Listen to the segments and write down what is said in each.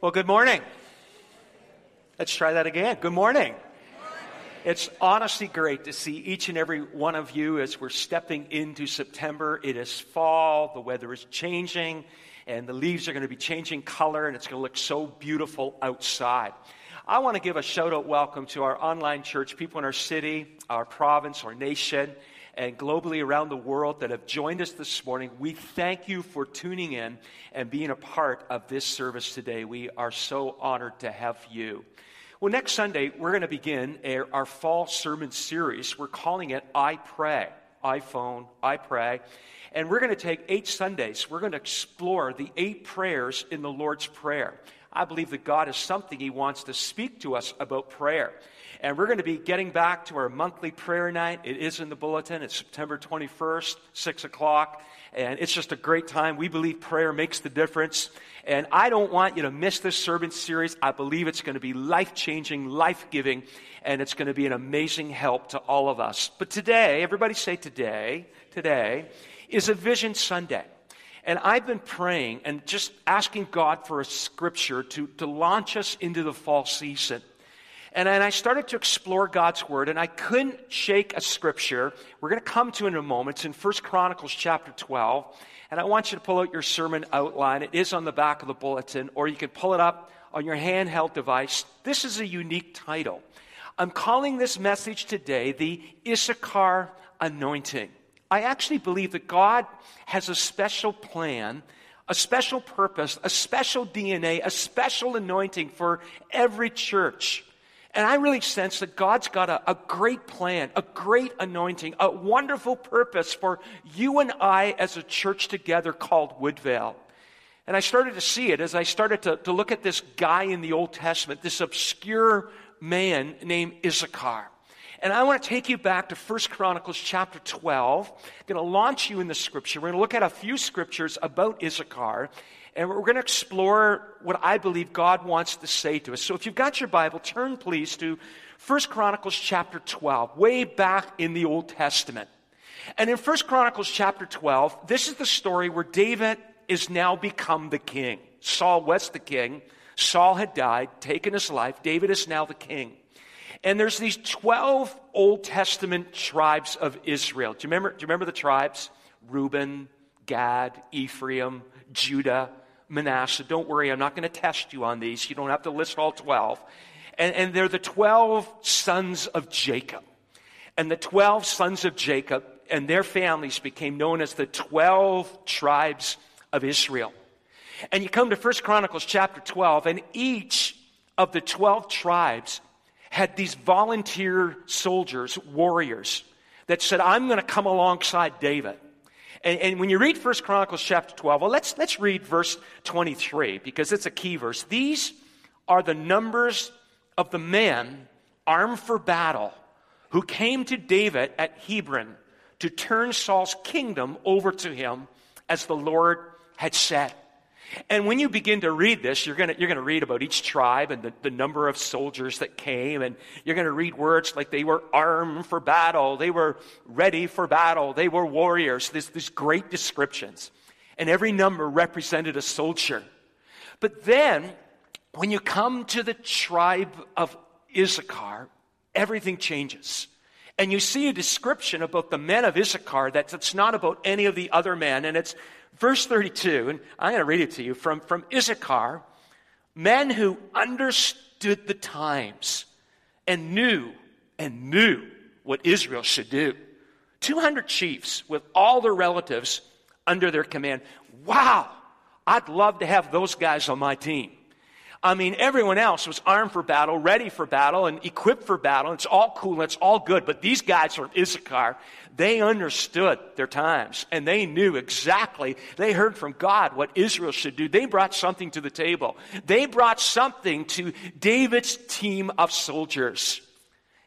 Well, good morning. Let's try that again. Good morning. It's honestly great to see each and every one of you as we're stepping into September. It is fall, the weather is changing, and the leaves are going to be changing color, and it's going to look so beautiful outside. I want to give a shout out welcome to our online church, people in our city, our province, our nation, and globally around the world that have joined us this morning. We thank you for tuning in and being a part of this service today. We are so honored to have you. Well, next Sunday, we're going to begin our fall sermon series. We're calling it I Pray. iPhone, I Pray. And we're going to take eight Sundays. We're going to explore the eight prayers in the Lord's Prayer. I believe that God is something He wants to speak to us about prayer. And we're going to be getting back to our monthly prayer night. It is in the bulletin. It's September 21st, 6 o'clock. And it's just a great time. We believe prayer makes the difference. And I don't want you to miss this sermon series. I believe it's going to be life changing, life giving, and it's going to be an amazing help to all of us. But today, everybody say today, today is a Vision Sunday. And I've been praying and just asking God for a scripture to, to launch us into the fall season. And, and I started to explore God's word, and I couldn't shake a scripture. We're going to come to in a moment. It's in 1 Chronicles chapter 12. And I want you to pull out your sermon outline. It is on the back of the bulletin, or you can pull it up on your handheld device. This is a unique title. I'm calling this message today the Issachar Anointing. I actually believe that God has a special plan, a special purpose, a special DNA, a special anointing for every church. And I really sense that God's got a, a, great plan, a great anointing, a wonderful purpose for you and I as a church together called Woodvale. And I started to see it as I started to, to look at this guy in the Old Testament, this obscure man named Issachar. And I want to take you back to 1 Chronicles chapter 12. I'm going to launch you in the scripture. We're going to look at a few scriptures about Issachar. And we're going to explore what I believe God wants to say to us. So if you've got your Bible, turn please to 1 Chronicles chapter 12, way back in the Old Testament. And in 1 Chronicles chapter 12, this is the story where David is now become the king. Saul was the king. Saul had died, taken his life. David is now the king. And there's these 12 Old Testament tribes of Israel. Do you remember, do you remember the tribes? Reuben, Gad, Ephraim, Judah, Manasseh. Don't worry, I'm not going to test you on these. You don't have to list all 12. And, and they're the 12 sons of Jacob. And the 12 sons of Jacob and their families became known as the 12 tribes of Israel. And you come to 1 Chronicles chapter 12, and each of the 12 tribes had these volunteer soldiers, warriors, that said, I'm going to come alongside David. And, and, when you read 1 Chronicles chapter 12, well, let's, let's read verse 23 because it's a key verse. These are the numbers of the men armed for battle who came to David at Hebron to turn Saul's kingdom over to him as the Lord had said. And when you begin to read this, you're going you're to read about each tribe and the, the number of soldiers that came. And you're going to read words like they were armed for battle, they were ready for battle, they were warriors. There's these great descriptions. And every number represented a soldier. But then, when you come to the tribe of Issachar, everything changes. And you see a description about the men of Issachar that's it's not about any of the other men. And it's verse 32, and I'm going to read it to you from, from Issachar men who understood the times and knew and knew what Israel should do. 200 chiefs with all their relatives under their command. Wow! I'd love to have those guys on my team. I mean, everyone else was armed for battle, ready for battle, and equipped for battle. It's all cool and it's all good. But these guys from Issachar, they understood their times and they knew exactly. They heard from God what Israel should do. They brought something to the table. They brought something to David's team of soldiers.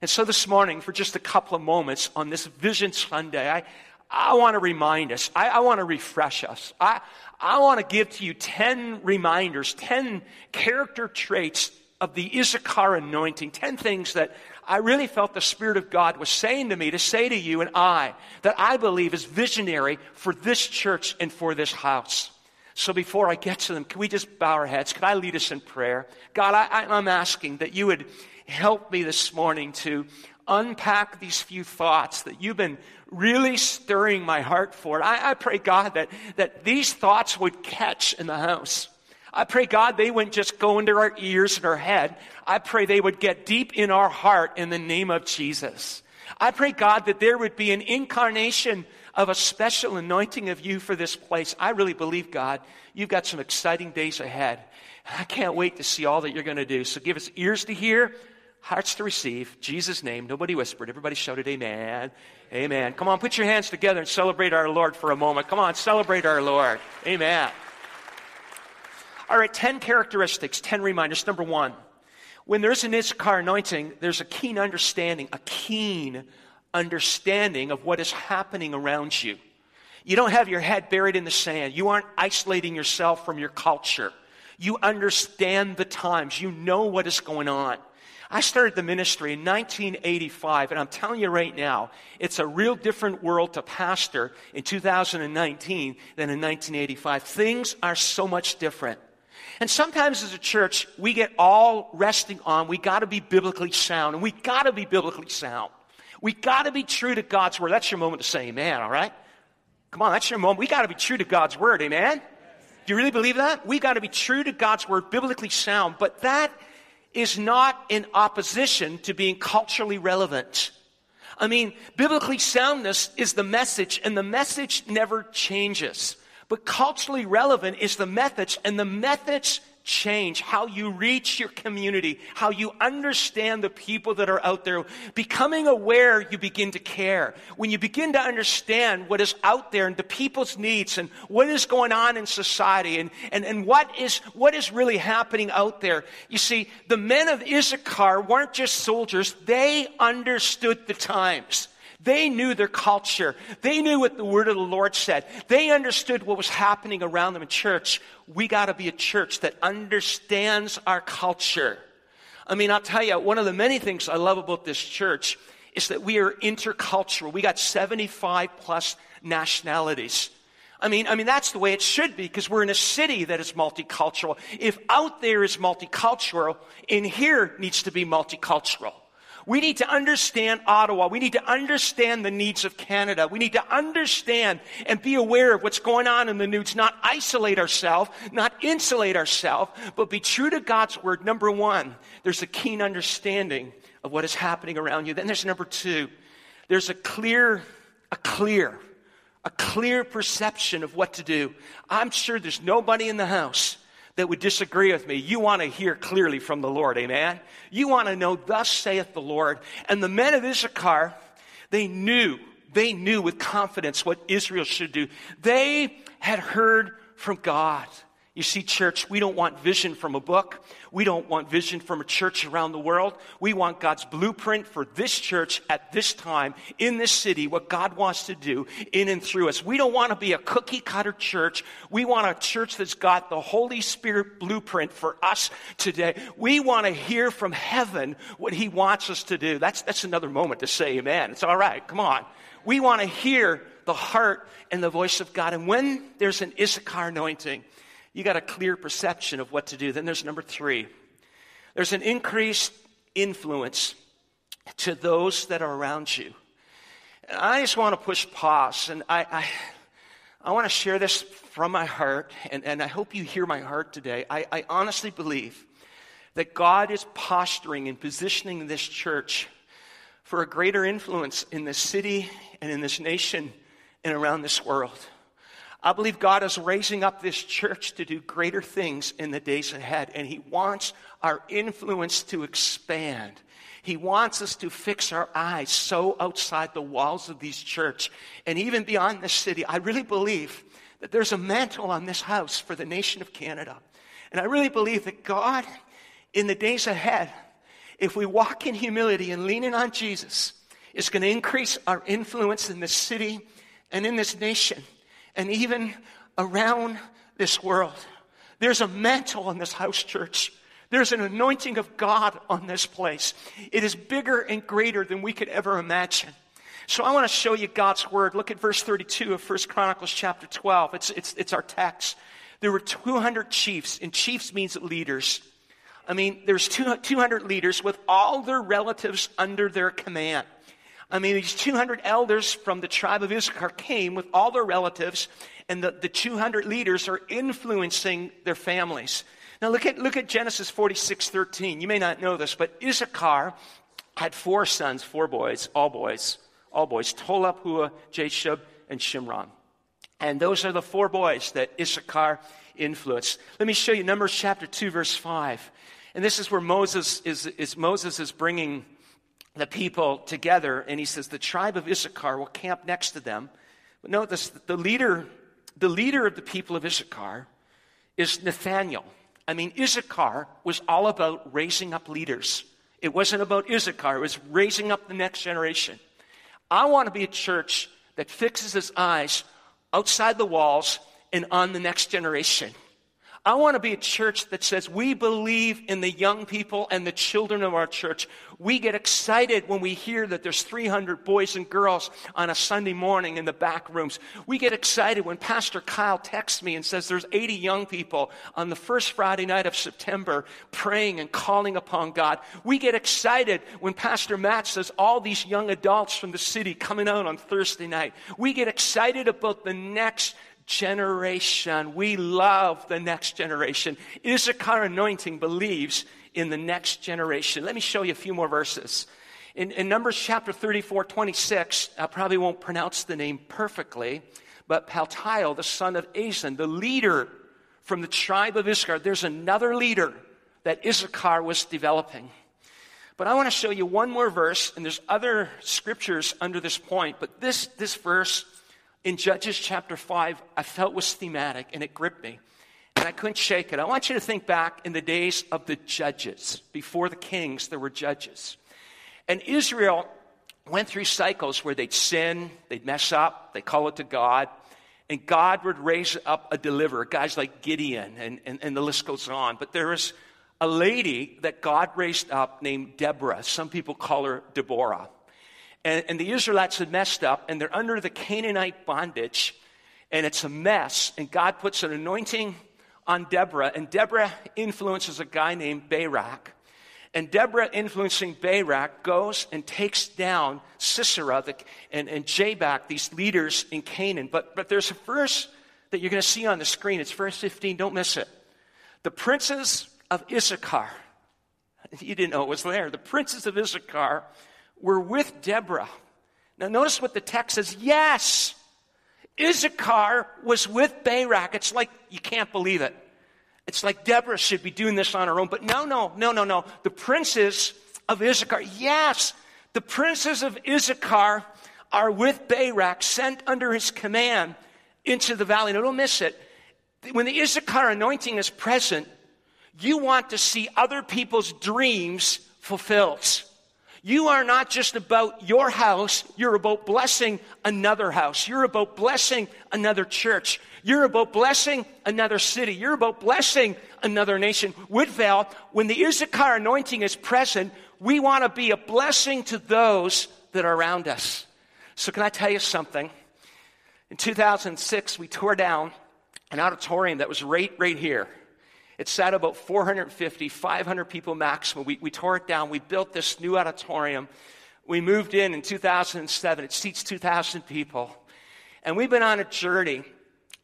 And so this morning, for just a couple of moments on this Vision Sunday, I, I want to remind us, I, I want to refresh us. I, I want to give to you 10 reminders, 10 character traits of the Issachar anointing, 10 things that I really felt the Spirit of God was saying to me to say to you and I that I believe is visionary for this church and for this house. So before I get to them, can we just bow our heads? Can I lead us in prayer? God, I, I'm asking that you would help me this morning to unpack these few thoughts that you've been really stirring my heart for. I, I pray, God, that, that these thoughts would catch in the house. I pray, God, they wouldn't just go into our ears and our head. I pray they would get deep in our heart in the name of Jesus. I pray, God, that there would be an incarnation of a special anointing of you for this place. I really believe, God, you've got some exciting days ahead. I can't wait to see all that you're going to do. So give us ears to hear, hearts to receive. Jesus' name. Nobody whispered. Everybody shouted, Amen. Amen. Come on, put your hands together and celebrate our Lord for a moment. Come on, celebrate our Lord. Amen. All right, 10 characteristics, 10 reminders. Number one, when there's an Issachar anointing, there's a keen understanding, a keen understanding of what is happening around you. You don't have your head buried in the sand. You aren't isolating yourself from your culture. You understand the times. You know what is going on. I started the ministry in 1985, and I'm telling you right now, it's a real different world to pastor in 2019 than in 1985. Things are so much different. And sometimes as a church, we get all resting on we got to be biblically sound, and we got to be biblically sound. We got to be true to God's word. That's your moment to say amen, all right? Come on, that's your moment. We got to be true to God's word, amen? Do you really believe that? We got to be true to God's word, biblically sound, but that is not in opposition to being culturally relevant. I mean, biblically soundness is the message, and the message never changes. But culturally relevant is the methods, and the methods change, how you reach your community, how you understand the people that are out there. Becoming aware, you begin to care. When you begin to understand what is out there and the people's needs and what is going on in society and, and, and what, is, what is really happening out there. You see, the men of Issachar weren't just soldiers, they understood the times. They knew their culture. They knew what the word of the Lord said. They understood what was happening around them in church. We got to be a church that understands our culture. I mean, I'll tell you, one of the many things I love about this church is that we are intercultural. We got 75 plus nationalities. I mean, I mean, that's the way it should be because we're in a city that is multicultural. If out there is multicultural, in here needs to be multicultural. We need to understand Ottawa. We need to understand the needs of Canada. We need to understand and be aware of what's going on in the news, not isolate ourselves, not insulate ourselves, but be true to God's word. Number one, there's a keen understanding of what is happening around you. Then there's number two, there's a clear, a clear, a clear perception of what to do. I'm sure there's nobody in the house that would disagree with me. You want to hear clearly from the Lord, amen? You want to know, thus saith the Lord. And the men of Issachar, they knew, they knew with confidence what Israel should do. They had heard from God. You see, church, we don't want vision from a book. We don't want vision from a church around the world. We want God's blueprint for this church at this time in this city, what God wants to do in and through us. We don't want to be a cookie cutter church. We want a church that's got the Holy Spirit blueprint for us today. We want to hear from heaven what He wants us to do. That's, that's another moment to say amen. It's all right. Come on. We want to hear the heart and the voice of God. And when there's an Issachar anointing, you got a clear perception of what to do. Then there's number three there's an increased influence to those that are around you. And I just want to push pause, and I, I, I want to share this from my heart, and, and I hope you hear my heart today. I, I honestly believe that God is posturing and positioning this church for a greater influence in this city and in this nation and around this world. I believe God is raising up this church to do greater things in the days ahead, and He wants our influence to expand. He wants us to fix our eyes so outside the walls of these church and even beyond this city. I really believe that there's a mantle on this house for the nation of Canada. And I really believe that God, in the days ahead, if we walk in humility and leaning on Jesus, is going to increase our influence in this city and in this nation and even around this world. There's a mantle on this house church. There's an anointing of God on this place. It is bigger and greater than we could ever imagine. So I want to show you God's word. Look at verse 32 of 1 Chronicles chapter 12. It's, it's, it's our text. There were 200 chiefs, and chiefs means leaders. I mean, there's 200 leaders with all their relatives under their command. I mean, these 200 elders from the tribe of Issachar came with all their relatives, and the, the 200 leaders are influencing their families. Now look at, look at Genesis 46, 13. You may not know this, but Issachar had four sons, four boys, all boys, all boys, Tola, Pua, and Shimron. And those are the four boys that Issachar influenced. Let me show you Numbers chapter 2, verse 5. And this is where Moses is, is Moses is bringing the people together, and he says, The tribe of Issachar will camp next to them. But notice the leader, the leader of the people of Issachar is Nathaniel. I mean, Issachar was all about raising up leaders. It wasn't about Issachar, it was raising up the next generation. I want to be a church that fixes its eyes outside the walls and on the next generation. I want to be a church that says we believe in the young people and the children of our church. We get excited when we hear that there's 300 boys and girls on a Sunday morning in the back rooms. We get excited when Pastor Kyle texts me and says there's 80 young people on the first Friday night of September praying and calling upon God. We get excited when Pastor Matt says all these young adults from the city coming out on Thursday night. We get excited about the next generation. We love the next generation. Issachar anointing believes in the next generation. Let me show you a few more verses. In, in Numbers chapter 34, 26, I probably won't pronounce the name perfectly, but Paltiel, the son of Azan, the leader from the tribe of Issachar, there's another leader that Issachar was developing. But I want to show you one more verse, and there's other scriptures under this point, but this, this verse in Judges chapter 5, I felt was thematic and it gripped me. And I couldn't shake it. I want you to think back in the days of the judges. Before the kings, there were judges. And Israel went through cycles where they'd sin, they'd mess up, they'd call it to God, and God would raise up a deliverer, guys like Gideon, and, and, and the list goes on. But there was a lady that God raised up named Deborah. Some people call her Deborah. And, and the Israelites had messed up, and they're under the Canaanite bondage, and it's a mess. And God puts an anointing on Deborah, and Deborah influences a guy named Barak. And Deborah, influencing Barak, goes and takes down Sisera the, and, and Jabak, these leaders in Canaan. But, but there's a verse that you're going to see on the screen. It's verse 15. Don't miss it. The princes of Issachar, you didn't know it was there. The princes of Issachar were with Deborah. Now, notice what the text says. Yes, Issachar was with Barak. It's like you can't believe it. It's like Deborah should be doing this on her own. But no, no, no, no, no. The princes of Issachar, yes, the princes of Issachar are with Barak, sent under his command into the valley. Now, don't miss it. When the Issachar anointing is present, you want to see other people's dreams fulfilled. You are not just about your house, you're about blessing another house. You're about blessing another church. You're about blessing another city. You're about blessing another nation. Woodvale, when the Issachar anointing is present, we want to be a blessing to those that are around us. So, can I tell you something? In 2006, we tore down an auditorium that was right, right here. It sat about 450, 500 people maximum. We, we tore it down. We built this new auditorium. We moved in in 2007. It seats 2,000 people. And we've been on a journey.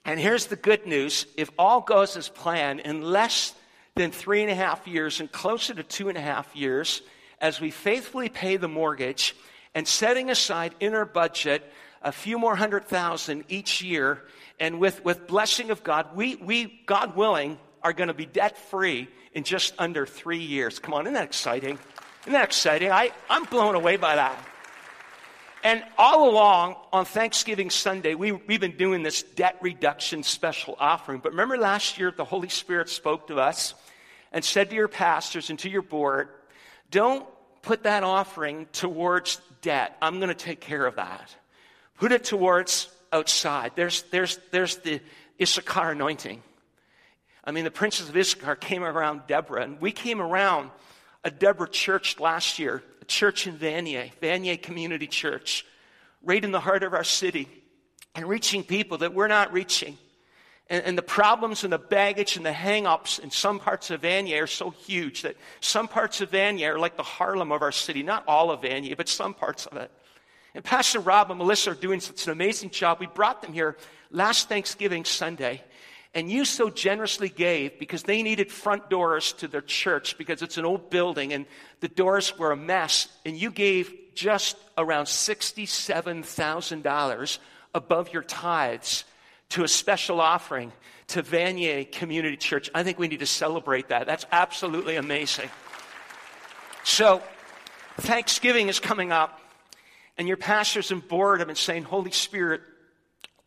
And here's the good news if all goes as planned, in less than three and a half years and closer to two and a half years, as we faithfully pay the mortgage and setting aside in our budget a few more hundred thousand each year, and with, with blessing of God, we, we, God willing, are going to be debt free in just under three years. Come on, isn't that exciting? Isn't that exciting? I, I'm blown away by that. And all along on Thanksgiving Sunday, we, we've been doing this debt reduction special offering. But remember last year, the Holy Spirit spoke to us and said to your pastors and to your board, don't put that offering towards debt. I'm going to take care of that. Put it towards outside. There's, there's, there's the Issachar anointing. I mean, the princes of Issachar came around Deborah, and we came around a Deborah church last year, a church in Vanier, Vanier Community Church, right in the heart of our city, and reaching people that we're not reaching. And, and, the problems and the baggage and the hang-ups in some parts of Vanier are so huge that some parts of Vanier are like the Harlem of our city. Not all of Vanier, but some parts of it. And Pastor Rob and Melissa are doing such an amazing job. We brought them here last Thanksgiving Sunday. And you so generously gave because they needed front doors to their church because it's an old building and the doors were a mess. And you gave just around $67,000 above your tithes to a special offering to Vanier Community Church. I think we need to celebrate that. That's absolutely amazing. So, Thanksgiving is coming up, and your pastors and board have been saying, Holy Spirit,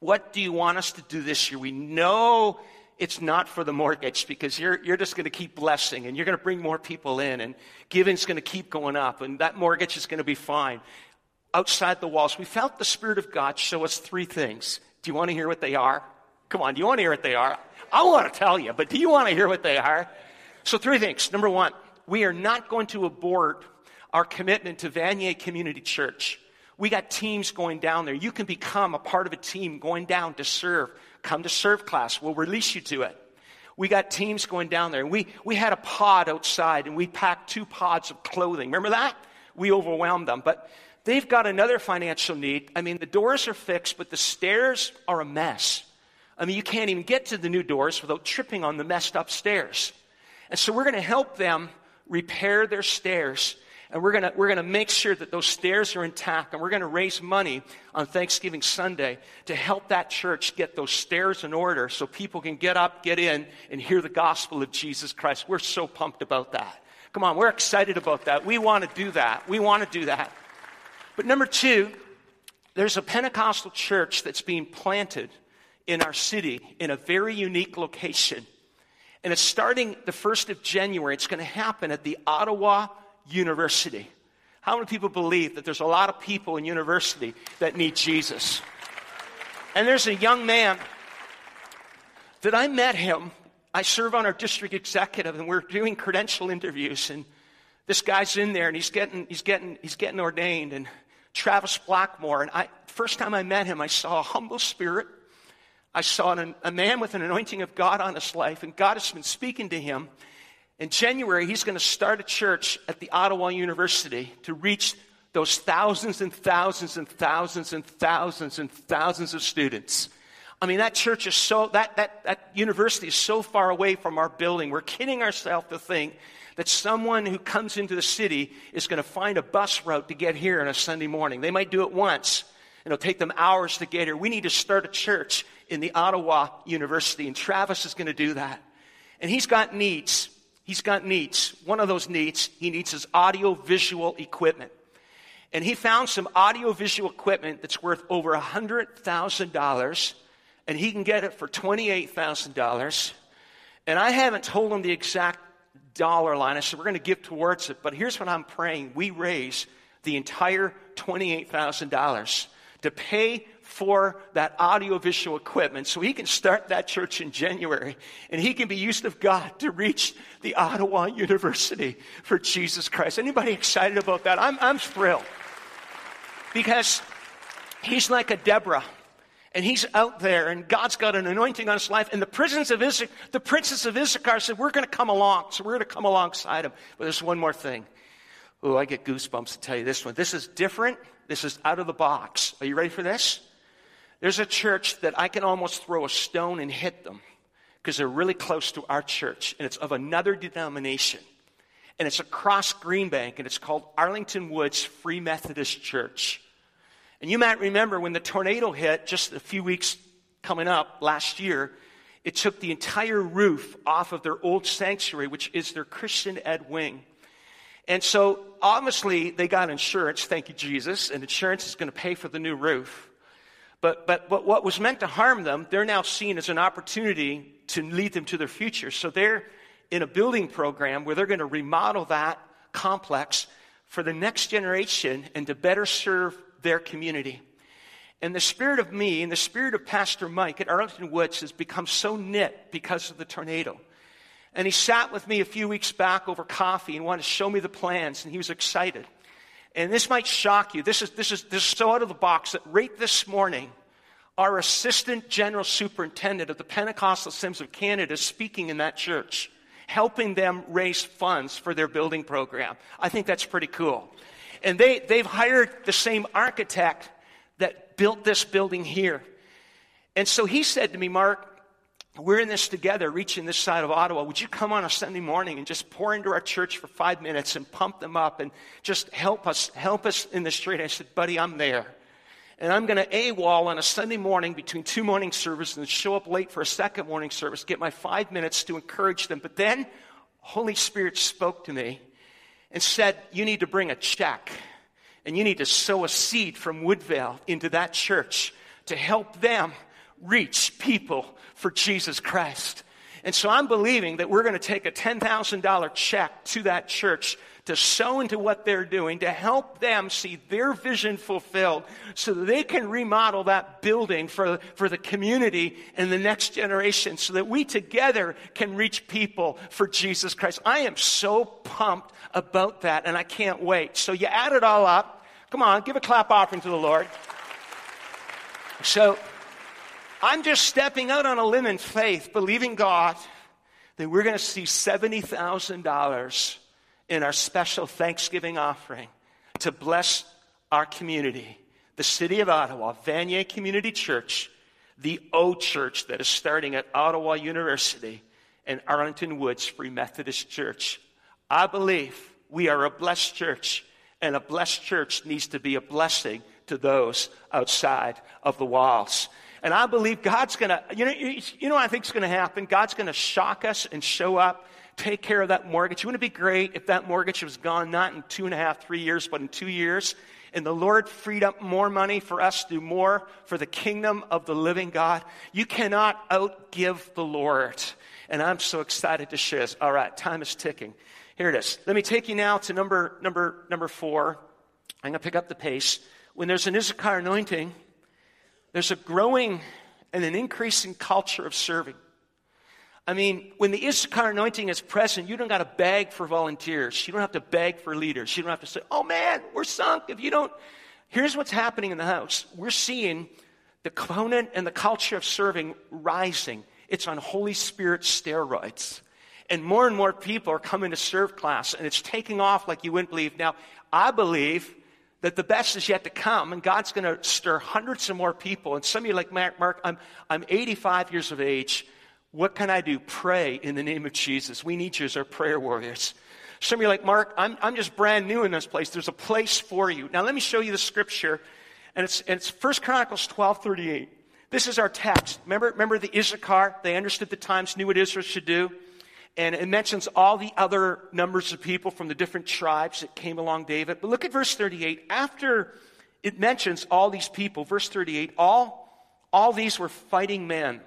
what do you want us to do this year? We know it's not for the mortgage because you're, you're just going to keep blessing and you're going to bring more people in and giving's going to keep going up and that mortgage is going to be fine. Outside the walls, we felt the Spirit of God show us three things. Do you want to hear what they are? Come on, do you want to hear what they are? I want to tell you, but do you want to hear what they are? So, three things. Number one, we are not going to abort our commitment to Vanier Community Church. We got teams going down there. You can become a part of a team going down to serve. Come to serve class. We'll release you to it. We got teams going down there. We, we had a pod outside and we packed two pods of clothing. Remember that? We overwhelmed them. But they've got another financial need. I mean, the doors are fixed, but the stairs are a mess. I mean, you can't even get to the new doors without tripping on the messed up stairs. And so we're going to help them repair their stairs and we're going we're gonna make sure that those stairs are intact. And we're going to raise money on Thanksgiving Sunday to help that church get those stairs in order so people can get up, get in, and hear the gospel of Jesus Christ. We're so pumped about that. Come on, we're excited about that. We want to do that. We want to do that. But number two, there's a Pentecostal church that's being planted in our city in a very unique location. And it's starting the 1st of January. It's going to happen at the Ottawa university. How many people believe that there's a lot of people in university that need Jesus? And there's a young man that I met him. I serve on our district executive, and we're doing credential interviews. And this guy's in there, and he's getting, he's getting, he's getting ordained. And Travis Blackmore, and I, first time I met him, I saw a humble spirit. I saw an, a man with an anointing of God on his life, and God has been speaking to him. In January, he's going to start a church at the Ottawa University to reach those thousands and thousands and thousands and thousands and thousands of students. I mean, that church is so, that, that, that university is so far away from our building. We're kidding ourselves to think that someone who comes into the city is going to find a bus route to get here on a Sunday morning. They might do it once. and It'll take them hours to get here. We need to start a church in the Ottawa University, and Travis is going to do that. And he's got needs. He's got needs. One of those needs, he needs his audio visual equipment. And he found some audio visual equipment that's worth over $100,000, and he can get it for $28,000. And I haven't told him the exact dollar line. I said, we're going to give towards it. But here's what I'm praying we raise the entire $28,000 to pay for that audiovisual equipment so he can start that church in January and he can be used of God to reach the Ottawa University for Jesus Christ. Anybody excited about that? I'm, I'm thrilled because he's like a Deborah and he's out there and God's got an anointing on his life and the princes of Issachar, the princes of Issachar said, we're going to come along. So we're going to come alongside him. But there's one more thing. Oh, I get goosebumps to tell you this one. This is different. This is out of the box. Are you ready for this? There's a church that I can almost throw a stone and hit them because they're really close to our church and it's of another denomination. And it's across Greenbank and it's called Arlington Woods Free Methodist Church. And you might remember when the tornado hit just a few weeks coming up last year, it took the entire roof off of their old sanctuary, which is their Christian Ed wing. And so obviously they got insurance, thank you, Jesus, and insurance is going to pay for the new roof. But, but, but what was meant to harm them, they're now seen as an opportunity to lead them to their future. So they're in a building program where they're going to remodel that complex for the next generation and to better serve their community. And the spirit of me and the spirit of Pastor Mike at Arlington Woods has become so knit because of the tornado. And he sat with me a few weeks back over coffee and wanted to show me the plans, and he was excited and this might shock you. This is, this is, this is so out of the box that right this morning, our assistant general superintendent of the Pentecostal Assemblies of Canada is speaking in that church, helping them raise funds for their building program. I think that's pretty cool. And they, they've hired the same architect that built this building here. And so he said to me, Mark, we're in this together, reaching this side of Ottawa. Would you come on a Sunday morning and just pour into our church for five minutes and pump them up and just help us, help us in the street? I said, buddy, I'm there. And I'm going to AWOL on a Sunday morning between two morning services and show up late for a second morning service, get my five minutes to encourage them. But then Holy Spirit spoke to me and said, you need to bring a check and you need to sow a seed from Woodvale into that church to help them reach people for Jesus Christ. And so I'm believing that we're going to take a $10,000 check to that church to sow into what they're doing to help them see their vision fulfilled so that they can remodel that building for, for the community and the next generation so that we together can reach people for Jesus Christ. I am so pumped about that and I can't wait. So you add it all up. Come on, give a clap offering to the Lord. So, I'm just stepping out on a limb in faith, believing God that we're going to see $70,000 in our special Thanksgiving offering to bless our community, the city of Ottawa, Vanier Community Church, the O Church that is starting at Ottawa University, and Arlington Woods Free Methodist Church. I believe we are a blessed church, and a blessed church needs to be a blessing to those outside of the walls. And I believe God's going to, you know, you know what I think is going to happen? God's going to shock us and show up, take care of that mortgage. Wouldn't it be great if that mortgage was gone not in two and a half, three years, but in two years? And the Lord freed up more money for us to do more for the kingdom of the living God. You cannot outgive the Lord. And I'm so excited to share this. All right, time is ticking. Here it is. Let me take you now to number, number, number four. I'm going to pick up the pace. When there's an Issachar anointing, there's a growing and an increasing culture of serving. I mean, when the Issachar anointing is present, you don't got to beg for volunteers. You don't have to beg for leaders. You don't have to say, oh man, we're sunk. If you don't, here's what's happening in the house. We're seeing the component and the culture of serving rising. It's on Holy Spirit steroids. And more and more people are coming to serve class, and it's taking off like you wouldn't believe. Now, I believe that the best is yet to come, and God's going to stir hundreds of more people. And some of you like, Mark, Mark I'm, I'm 85 years of age. What can I do? Pray in the name of Jesus. We need you as our prayer warriors. Some of you like, Mark, I'm, I'm just brand new in this place. There's a place for you. Now, let me show you the scripture. And it's, and it's 1 Chronicles 12 38. This is our text. Remember, remember the Issachar? They understood the times, knew what Israel should do and it mentions all the other numbers of people from the different tribes that came along David. But look at verse 38. After it mentions all these people, verse 38, all, all these were fighting men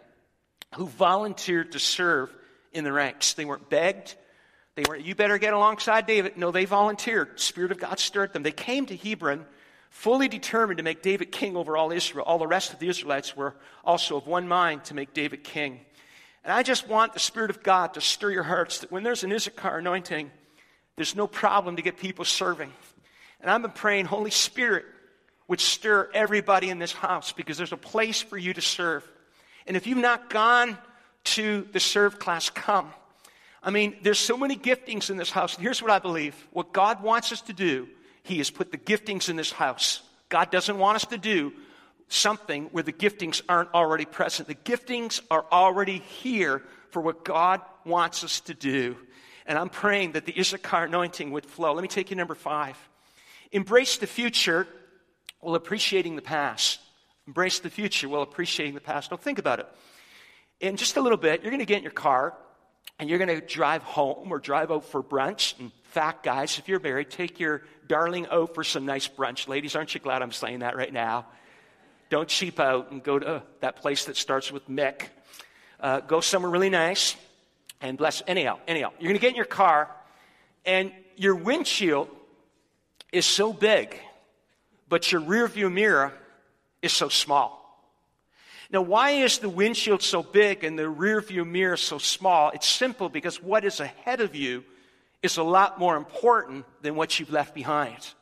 who volunteered to serve in the ranks. They weren't begged. They weren't, you better get alongside David. No, they volunteered. Spirit of God stirred them. They came to Hebron fully determined to make David king over all Israel. All the rest of the Israelites were also of one mind to make David king. And I just want the Spirit of God to stir your hearts that when there's an Issachar anointing, there's no problem to get people serving. And I've been praying, Holy Spirit would stir everybody in this house because there's a place for you to serve. And if you've not gone to the serve class, come. I mean, there's so many giftings in this house. And here's what I believe what God wants us to do, He has put the giftings in this house. God doesn't want us to do something where the giftings aren't already present. The giftings are already here for what God wants us to do. And I'm praying that the Issachar anointing would flow. Let me take you number five. Embrace the future while appreciating the past. Embrace the future while appreciating the past. Don't think about it. In just a little bit, you're going to get in your car and you're going to drive home or drive out for brunch. In fact, guys, if you're married, take your darling out for some nice brunch. Ladies, aren't you glad I'm saying that right now? Don't cheap out and go to that place that starts with Mick. Uh, go somewhere really nice and bless. Anyhow, anyhow, you're going to get in your car and your windshield is so big, but your rear view mirror is so small. Now, why is the windshield so big and the rear view mirror so small? It's simple because what is ahead of you is a lot more important than what you've left behind.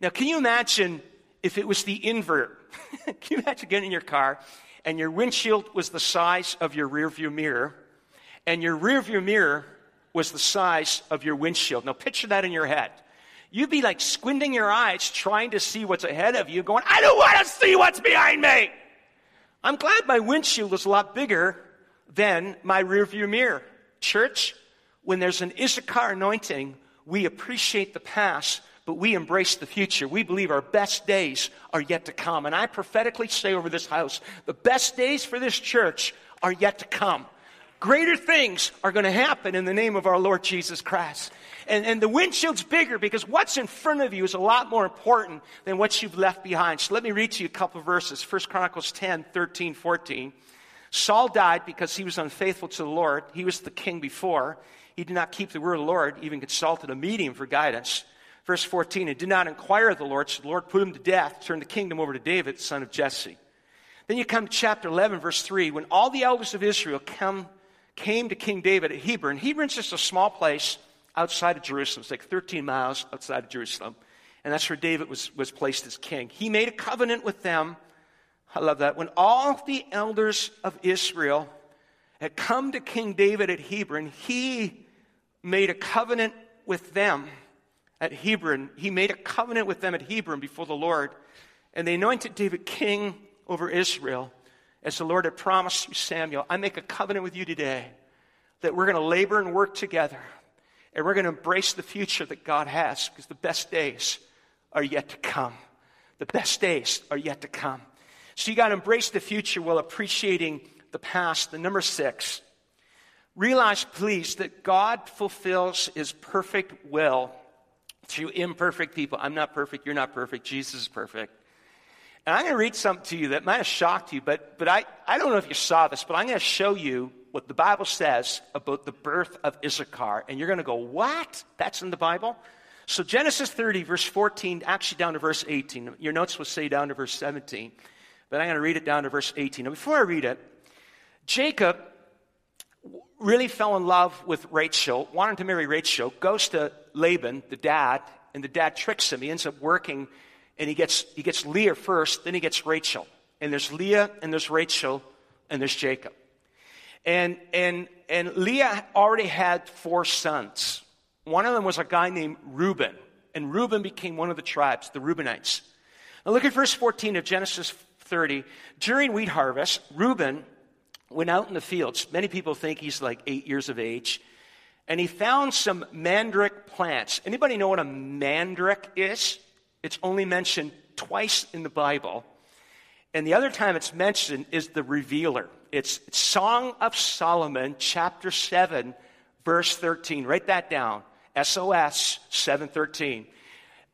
Now, can you imagine if it was the invert? Can you imagine getting in your car and your windshield was the size of your rearview mirror, and your rearview mirror was the size of your windshield? Now picture that in your head. You'd be like squinting your eyes trying to see what's ahead of you, going, I don't want to see what's behind me. I'm glad my windshield is a lot bigger than my rearview mirror. Church, when there's an Issachar anointing, we appreciate the past but we embrace the future. We believe our best days are yet to come. And I prophetically say over this house, the best days for this church are yet to come. Greater things are going to happen in the name of our Lord Jesus Christ. And, and the windshield's bigger because what's in front of you is a lot more important than what you've left behind. So let me read to you a couple of verses. 1 Chronicles 10, 13, 14. Saul died because he was unfaithful to the Lord. He was the king before. He did not keep the word of the Lord, even consulted a medium for guidance. Verse 14, and did not inquire of the Lord, so the Lord put him to death, turned the kingdom over to David, son of Jesse. Then you come to chapter 11, verse 3, when all the elders of Israel come, came to King David at Hebron. Hebron's just a small place outside of Jerusalem. It's like 13 miles outside of Jerusalem. And that's where David was, was placed as king. He made a covenant with them. I love that. When all the elders of Israel had come to King David at Hebron, he made a covenant with them at Hebron. He made a covenant with them at Hebron before the Lord. And they anointed David king over Israel. As the Lord had promised Samuel, I make a covenant with you today that we're going to labor and work together. And we're going to embrace the future that God has because the best days are yet to come. The best days are yet to come. So you got to embrace the future while appreciating the past. The number six, realize please that God fulfills his perfect will through imperfect people. I'm not perfect. You're not perfect. Jesus is perfect. And I'm going to read something to you that might have shocked you, but, but I, I don't know if you saw this, but I'm going to show you what the Bible says about the birth of Issachar. And you're going to go, what? That's in the Bible? So Genesis 30, verse 14, actually down to verse 18. Your notes will say down to verse 17, but I'm going to read it down to verse 18. Now, before I read it, Jacob really fell in love with Rachel, wanted to marry Rachel, goes to Laban, the dad, and the dad tricks him. He ends up working, and he gets, he gets Leah first, then he gets Rachel. And there's Leah, and there's Rachel, and there's Jacob. And, and, and Leah already had four sons. One of them was a guy named Reuben, and Reuben became one of the tribes, the Reubenites. Now look at verse 14 of Genesis 30. During wheat harvest, Reuben went out in the fields. Many people think he's like eight years of age and he found some mandrake plants. Anybody know what a mandrake is? It's only mentioned twice in the Bible. And the other time it's mentioned is the revealer. It's Song of Solomon, chapter 7, verse 13. Write that down. SOS 713.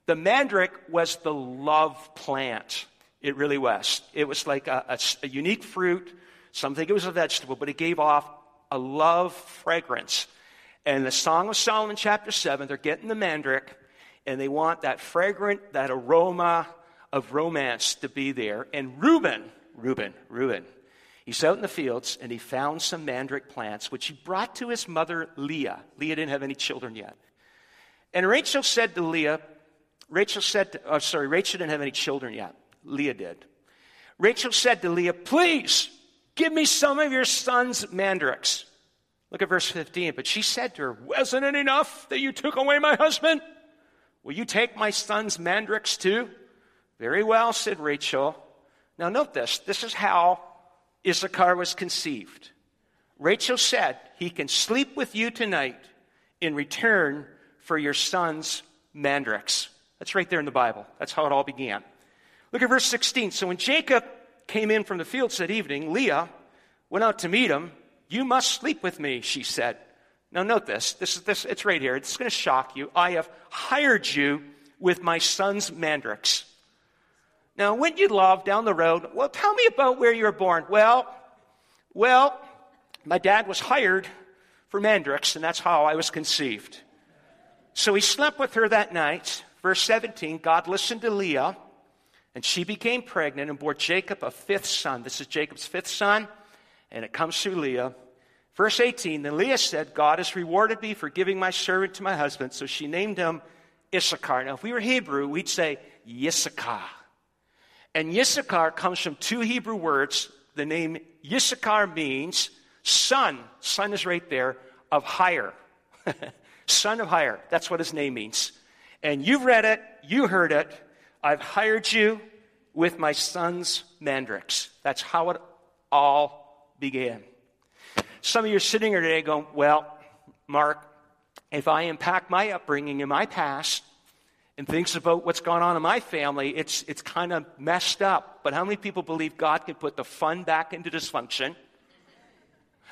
The mandrake was the love plant. It really was. It was like a, a, a unique fruit. Some think it was a vegetable, but it gave off a love fragrance. And the Song of Solomon, chapter 7, they're getting the mandrake, and they want that fragrant, that aroma of romance to be there. And Reuben, Reuben, Reuben, he's out in the fields, and he found some mandrake plants, which he brought to his mother Leah. Leah didn't have any children yet. And Rachel said to Leah, Rachel said, to, oh, sorry, Rachel didn't have any children yet. Leah did. Rachel said to Leah, Please give me some of your son's mandrakes. Look at verse 15. But she said to her, Wasn't it enough that you took away my husband? Will you take my son's mandrakes too? Very well, said Rachel. Now note this. This is how Issachar was conceived. Rachel said, He can sleep with you tonight in return for your son's mandrakes. That's right there in the Bible. That's how it all began. Look at verse 16. So when Jacob came in from the fields that evening, Leah went out to meet him you must sleep with me, she said. Now, note this. This is this. It's right here. It's going to shock you. I have hired you with my son's mandrakes. Now, wouldn't you love down the road? Well, tell me about where you were born. Well, well, my dad was hired for mandrakes, and that's how I was conceived. So he slept with her that night. Verse 17 God listened to Leah, and she became pregnant and bore Jacob a fifth son. This is Jacob's fifth son and it comes through Leah. Verse 18 Then Leah said, God has rewarded me for giving my servant to my husband. So she named him Issachar. Now, if we were Hebrew, we'd say Yissachar. And Issachar comes from two Hebrew words. The name Issachar means son. Son is right there, of hire. son of hire. That's what his name means. And you've read it, you heard it. I've hired you with my son's mandrakes. That's how it all began. Some of you are sitting here today going, Well, Mark, if I unpack my upbringing and my past and thinks about what's gone on in my family, it's, it's kind of messed up. But how many people believe God can put the fun back into dysfunction?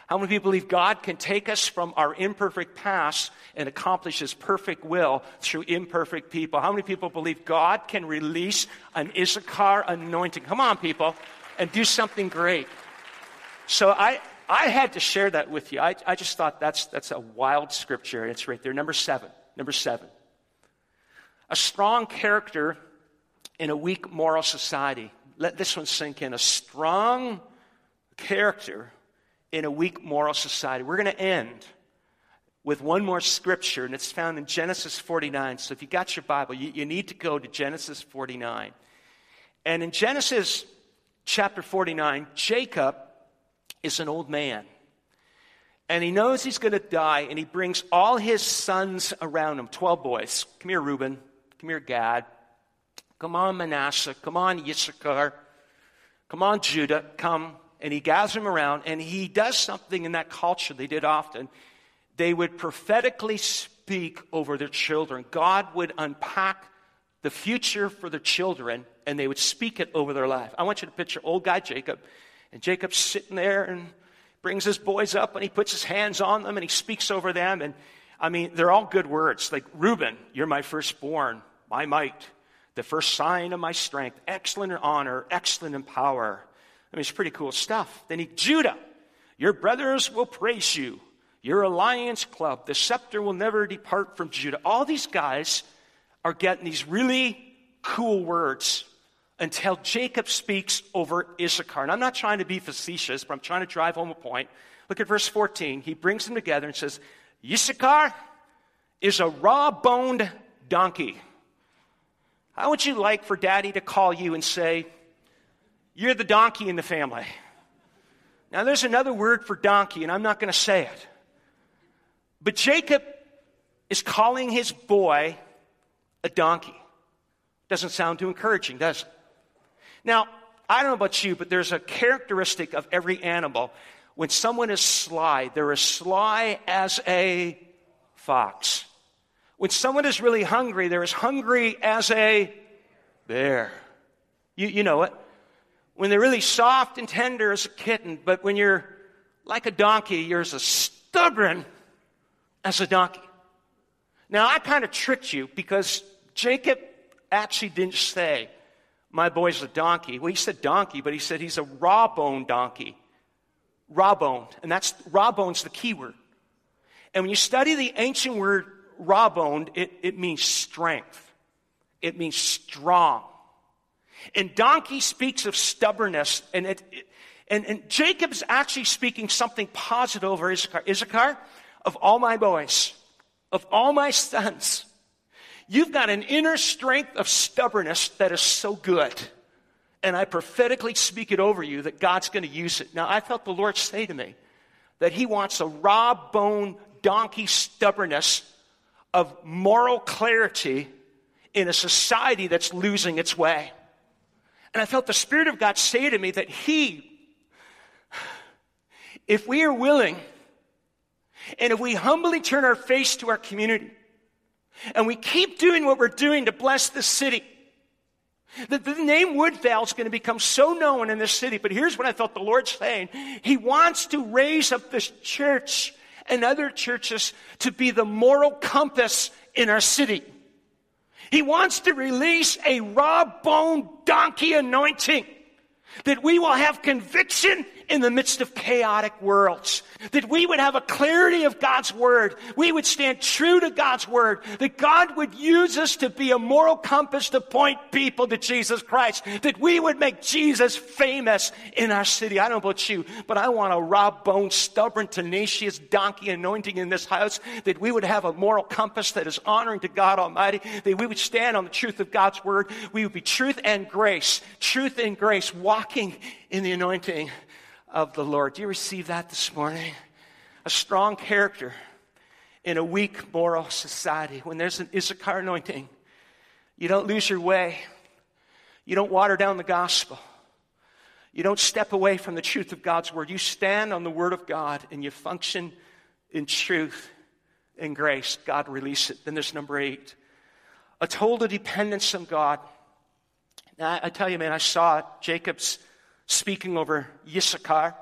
How many people believe God can take us from our imperfect past and accomplish His perfect will through imperfect people? How many people believe God can release an Issachar anointing? Come on, people, and do something great. So I, I had to share that with you. I, I just thought that's, that's a wild scripture. It's right there. Number seven. Number seven. A strong character in a weak moral society. Let this one sink in. A strong character in a weak moral society. We're going to end with one more scripture, and it's found in Genesis 49. So if you got your Bible, you, you need to go to Genesis 49. And in Genesis chapter 49, Jacob is an old man. And he knows he's going to die, and he brings all his sons around him 12 boys. Come here, Reuben. Come here, Gad. Come on, Manasseh. Come on, Issachar. Come on, Judah. Come. And he gathers them around, and he does something in that culture they did often. They would prophetically speak over their children. God would unpack the future for their children, and they would speak it over their life. I want you to picture old guy Jacob and Jacob's sitting there and brings his boys up and he puts his hands on them and he speaks over them. And I mean, they're all good words. Like, Reuben, you're my firstborn, my might, the first sign of my strength, excellent in honor, excellent in power. I mean, it's pretty cool stuff. Then he, Judah, your brothers will praise you. Your alliance club, the scepter will never depart from Judah. All these guys are getting these really cool words until Jacob speaks over Issachar. And I'm not trying to be facetious, but I'm trying to drive home a point. Look at verse 14. He brings them together and says, Issachar is a raw boned donkey. How would you like for daddy to call you and say, You're the donkey in the family? Now, there's another word for donkey, and I'm not going to say it. But Jacob is calling his boy a donkey. Doesn't sound too encouraging, does it? Now, I don't know about you, but there's a characteristic of every animal. When someone is sly, they're as sly as a fox. When someone is really hungry, they're as hungry as a bear. You, you know it. When they're really soft and tender as a kitten, but when you're like a donkey, you're as stubborn as a donkey. Now, I kind of tricked you because Jacob actually didn't say, my boy's a donkey. Well, he said donkey, but he said he's a raw boned donkey. Raw boned. And that's raw bone's the key word. And when you study the ancient word raw boned, it, it means strength. It means strong. And donkey speaks of stubbornness, and it, it and, and Jacob's actually speaking something positive over Issachar. Issachar, of all my boys, of all my sons, You've got an inner strength of stubbornness that is so good. And I prophetically speak it over you that God's going to use it. Now, I felt the Lord say to me that He wants a raw bone donkey stubbornness of moral clarity in a society that's losing its way. And I felt the Spirit of God say to me that He, if we are willing, and if we humbly turn our face to our community, and we keep doing what we're doing to bless the city. The, the name Woodvale is going to become so known in this city. But here's what I felt the Lord saying. He wants to raise up this church and other churches to be the moral compass in our city. He wants to release a raw bone donkey anointing that we will have conviction in the midst of chaotic worlds. That we would have a clarity of God's word. We would stand true to God's word. That God would use us to be a moral compass to point people to Jesus Christ. That we would make Jesus famous in our city. I don't know about you, but I want a raw bone, stubborn, tenacious donkey anointing in this house. That we would have a moral compass that is honoring to God Almighty. That we would stand on the truth of God's word. We would be truth and grace. Truth and grace walking in the anointing of the Lord. Do you receive that this morning? A strong character in a weak moral society. When there's an Issachar anointing, you don't lose your way. You don't water down the gospel. You don't step away from the truth of God's word. You stand on the word of God and you function in truth and grace. God release it. Then there's number eight. A total dependence on God. Now, I tell you, man, I saw Jacob's speaking over Issachar.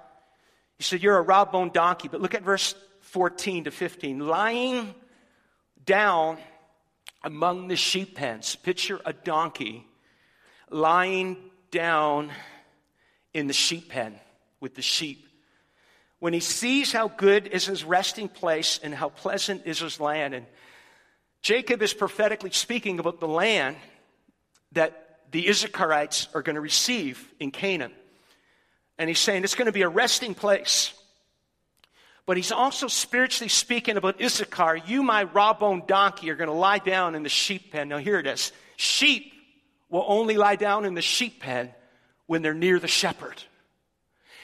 He said, You're a raw bone donkey. But look at verse 14 to 15. Lying down among the sheep pens. Picture a donkey lying down in the sheep pen with the sheep. When he sees how good is his resting place and how pleasant is his land. And Jacob is prophetically speaking about the land that the Issacharites are going to receive in Canaan. And he's saying it's going to be a resting place. But he's also spiritually speaking about Issachar. You, my raw boned donkey, are going to lie down in the sheep pen. Now, here it is. Sheep will only lie down in the sheep pen when they're near the shepherd.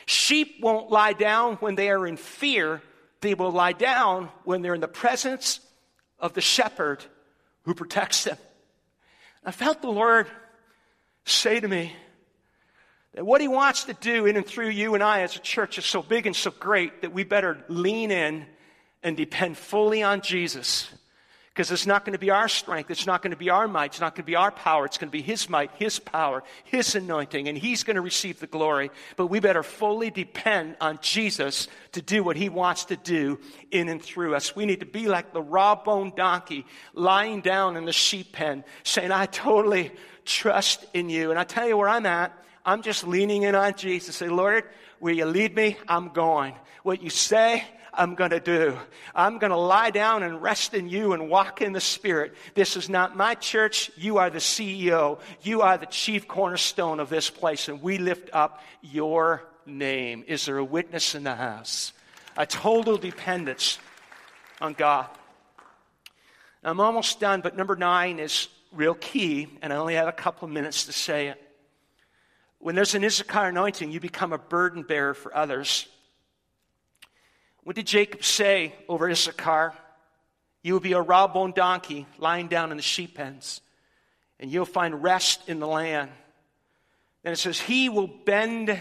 Sheep won't lie down when they are in fear. They will lie down when they're in the presence of the shepherd who protects them. I felt the Lord say to me, that what he wants to do in and through you and I as a church is so big and so great that we better lean in and depend fully on Jesus. Because it's not going to be our strength. It's not going to be our might. It's not going to be our power. It's going to be His might, His power, His anointing, and He's going to receive the glory. But we better fully depend on Jesus to do what He wants to do in and through us. We need to be like the raw boned donkey lying down in the sheep pen saying, I totally trust in you. And I tell you where I'm at. I'm just leaning in on Jesus. Say, Lord, where you lead me, I'm going. What you say, I'm going to do. I'm going to lie down and rest in you and walk in the Spirit. This is not my church. You are the CEO. You are the chief cornerstone of this place, and we lift up your name. Is there a witness in the house? A total dependence on God. I'm almost done, but number nine is real key, and I only have a couple minutes to say it. When there's an Issachar anointing, you become a burden bearer for others. What did Jacob say over Issachar? You will be a raw boned donkey lying down in the sheep pens, and you'll find rest in the land. And it says, He will bend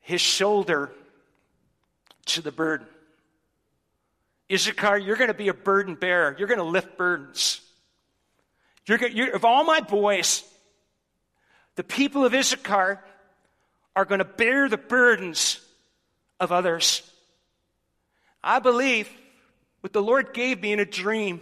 his shoulder to the burden. Issachar, you're going to be a burden bearer. You're going to lift burdens. You're, you're, of all my boys, the people of Issachar are going to bear the burdens of others. I believe what the Lord gave me in a dream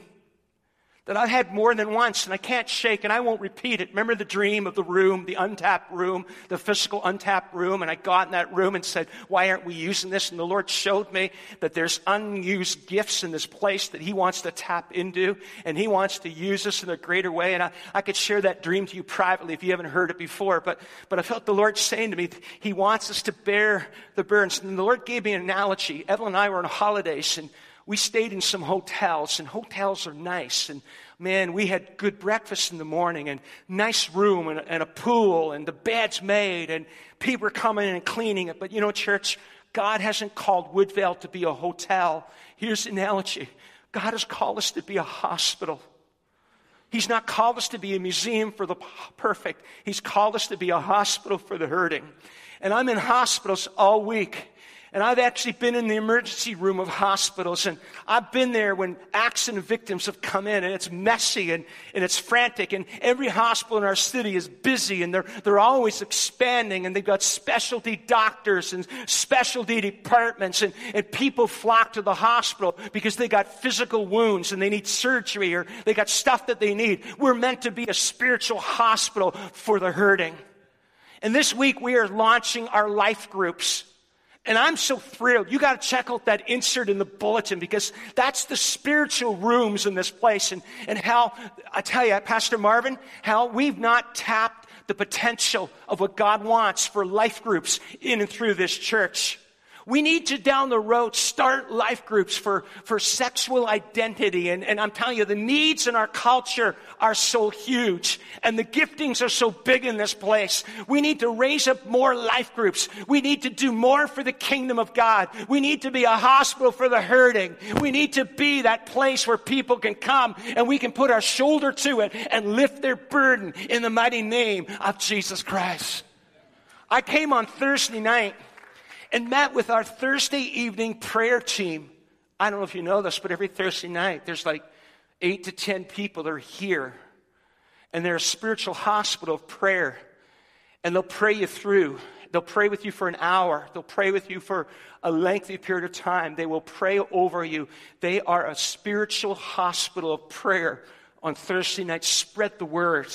that I've had more than once and I can't shake and I won't repeat it. Remember the dream of the room, the untapped room, the physical untapped room? And I got in that room and said, Why aren't we using this? And the Lord showed me that there's unused gifts in this place that He wants to tap into and He wants to use us in a greater way. And I, I could share that dream to you privately if you haven't heard it before. But, but I felt the Lord saying to me, He wants us to bear the burdens. And the Lord gave me an analogy. Evelyn and I were on holidays and we stayed in some hotels, and hotels are nice. And man, we had good breakfast in the morning, and nice room, and, and a pool, and the bed's made, and people are coming in and cleaning it. But you know, church, God hasn't called Woodvale to be a hotel. Here's the analogy God has called us to be a hospital. He's not called us to be a museum for the perfect. He's called us to be a hospital for the hurting. And I'm in hospitals all week. And I've actually been in the emergency room of hospitals, and I've been there when accident victims have come in, and it's messy and, and it's frantic, and every hospital in our city is busy, and they're, they're always expanding, and they've got specialty doctors and specialty departments, and, and people flock to the hospital because they got physical wounds and they need surgery or they got stuff that they need. We're meant to be a spiritual hospital for the hurting. And this week we are launching our life groups. And I'm so thrilled. You got to check out that insert in the bulletin because that's the spiritual rooms in this place. And, and how, I tell you, Pastor Marvin, how we've not tapped the potential of what God wants for life groups in and through this church. We need to down the road start life groups for, for sexual identity. And, and I'm telling you, the needs in our culture are so huge and the giftings are so big in this place. We need to raise up more life groups. We need to do more for the kingdom of God. We need to be a hospital for the hurting. We need to be that place where people can come and we can put our shoulder to it and lift their burden in the mighty name of Jesus Christ. I came on Thursday night and met with our Thursday evening prayer team. I don't know if you know this, but every Thursday night, there's like eight to 10 people that are here. And they're a spiritual hospital of prayer. And they'll pray you through. They'll pray with you for an hour. They'll pray with you for a lengthy period of time. They will pray over you. They are a spiritual hospital of prayer on Thursday night. Spread the word.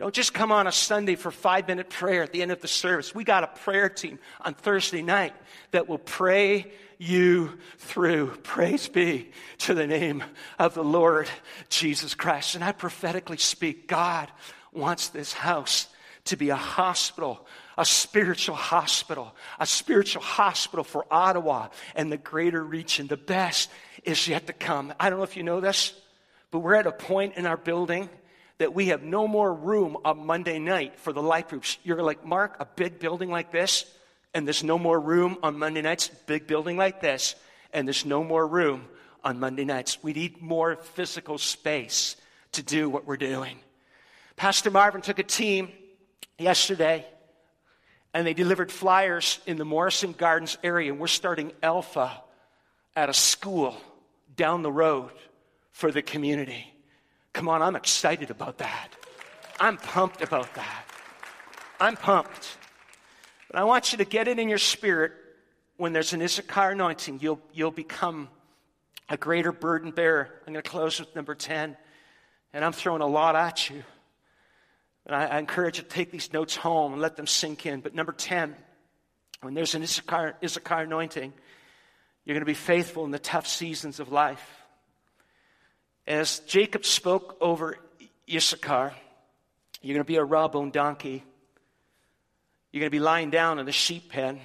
Don't just come on a Sunday for five minute prayer at the end of the service. We got a prayer team on Thursday night that will pray you through. Praise be to the name of the Lord Jesus Christ. And I prophetically speak, God wants this house to be a hospital, a spiritual hospital, a spiritual hospital for Ottawa and the greater region. The best is yet to come. I don't know if you know this, but we're at a point in our building that we have no more room on Monday night for the life groups. You're like, Mark, a big building like this, and there's no more room on Monday nights, big building like this, and there's no more room on Monday nights. We need more physical space to do what we're doing. Pastor Marvin took a team yesterday and they delivered flyers in the Morrison Gardens area, and we're starting Alpha at a school down the road for the community. Come on, I'm excited about that. I'm pumped about that. I'm pumped. But I want you to get it in your spirit when there's an Issachar anointing, you'll, you'll become a greater burden bearer. I'm going to close with number 10, and I'm throwing a lot at you. And I, I encourage you to take these notes home and let them sink in. But number 10, when there's an Issachar, Issachar anointing, you're going to be faithful in the tough seasons of life. As Jacob spoke over Issachar, you're going to be a raw boned donkey. You're going to be lying down in the sheep pen.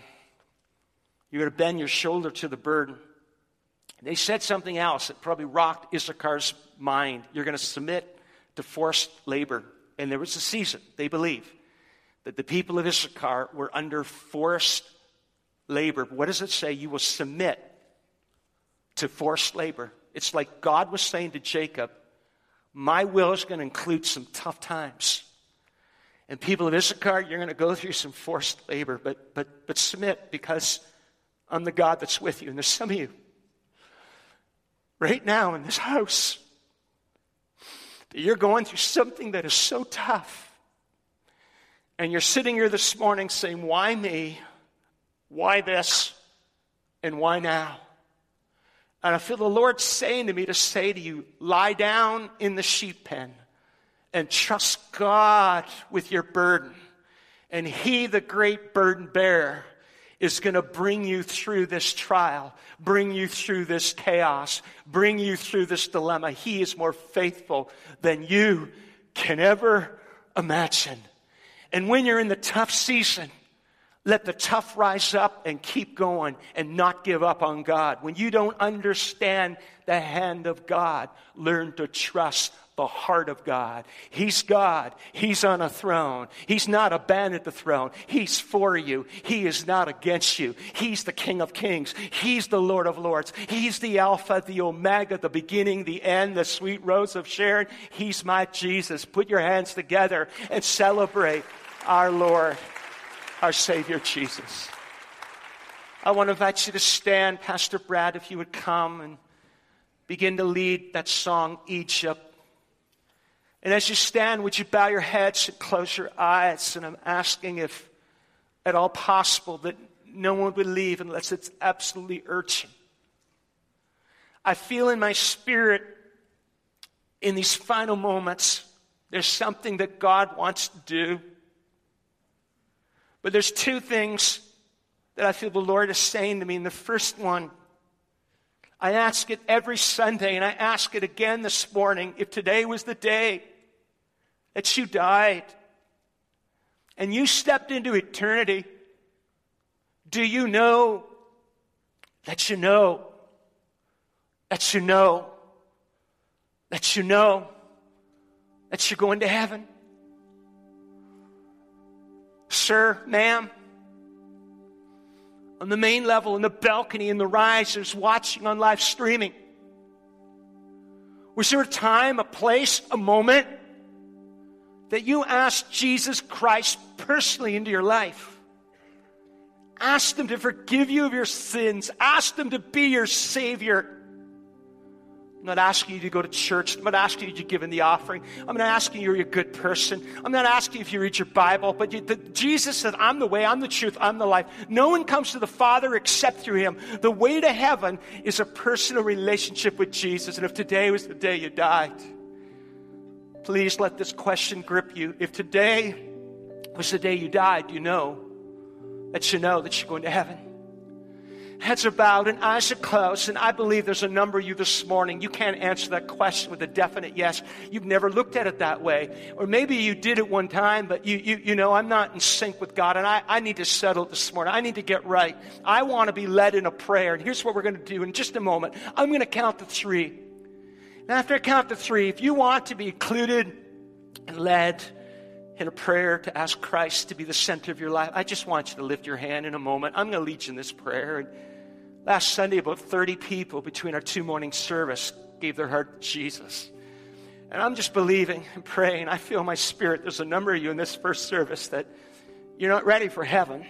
You're going to bend your shoulder to the burden. They said something else that probably rocked Issachar's mind. You're going to submit to forced labor. And there was a season, they believe, that the people of Issachar were under forced labor. What does it say? You will submit to forced labor. It's like God was saying to Jacob, My will is going to include some tough times. And people of Issachar, you're going to go through some forced labor, but, but, but submit because I'm the God that's with you. And there's some of you right now in this house that you're going through something that is so tough. And you're sitting here this morning saying, Why me? Why this? And why now? And I feel the Lord saying to me to say to you, lie down in the sheep pen and trust God with your burden. And He, the great burden bearer, is going to bring you through this trial, bring you through this chaos, bring you through this dilemma. He is more faithful than you can ever imagine. And when you're in the tough season, let the tough rise up and keep going and not give up on God. When you don't understand the hand of God, learn to trust the heart of God. He's God. He's on a throne. He's not abandoned the throne. He's for you. He is not against you. He's the King of Kings. He's the Lord of Lords. He's the Alpha, the Omega, the beginning, the end, the sweet rose of Sharon. He's my Jesus. Put your hands together and celebrate our Lord our Savior Jesus. I want to invite you to stand, Pastor Brad, if you would come and begin to lead that song, Egypt. And as you stand, would you bow your heads and close your eyes? And I'm asking if at all possible that no one would leave unless it's absolutely urgent. I feel in my spirit in these final moments, there's something that God wants to do. But there's two things that I feel the Lord is saying to me. And the first one, I ask it every Sunday, and I ask it again this morning. If today was the day that you died and you stepped into eternity, do you know that you know that you know that you know that you're going to heaven? Sir, ma'am, on the main level, in the balcony, in the risers, watching on live streaming. Was there a time, a place, a moment that you asked Jesus Christ personally into your life? Ask Him to forgive you of your sins. Ask Him to be your Savior. I'm not asking you to go to church. I'm not asking you to give in the offering. I'm not asking you you're a good person. I'm not asking if you read your Bible. But you, the, Jesus said, I'm the way, I'm the truth, I'm the life. No one comes to the Father except through Him. The way to heaven is a personal relationship with Jesus. And if today was the day you died, please let this question grip you. If today was the day you died, you know that you know that you're going to heaven heads are bowed and eyes are closed. And I believe there's a number of you this morning. You can't answer that question with a definite yes. You've never looked at it that way. Or maybe you did it one time, but you, you, you know, I'm not in sync with God and I, I need to settle this morning. I need to get right. I want to be led in a prayer. And here's what we're going to do in just a moment. I'm going to count to three. And after I count to three, if you want to be included and led, in a prayer to ask Christ to be the center of your life, I just want you to lift your hand in a moment. I'm going to lead you in this prayer. And last Sunday, about 30 people between our two morning service gave their heart to Jesus. And I'm just believing and praying. I feel my spirit. There's a number of you in this first service that you're not ready for heaven,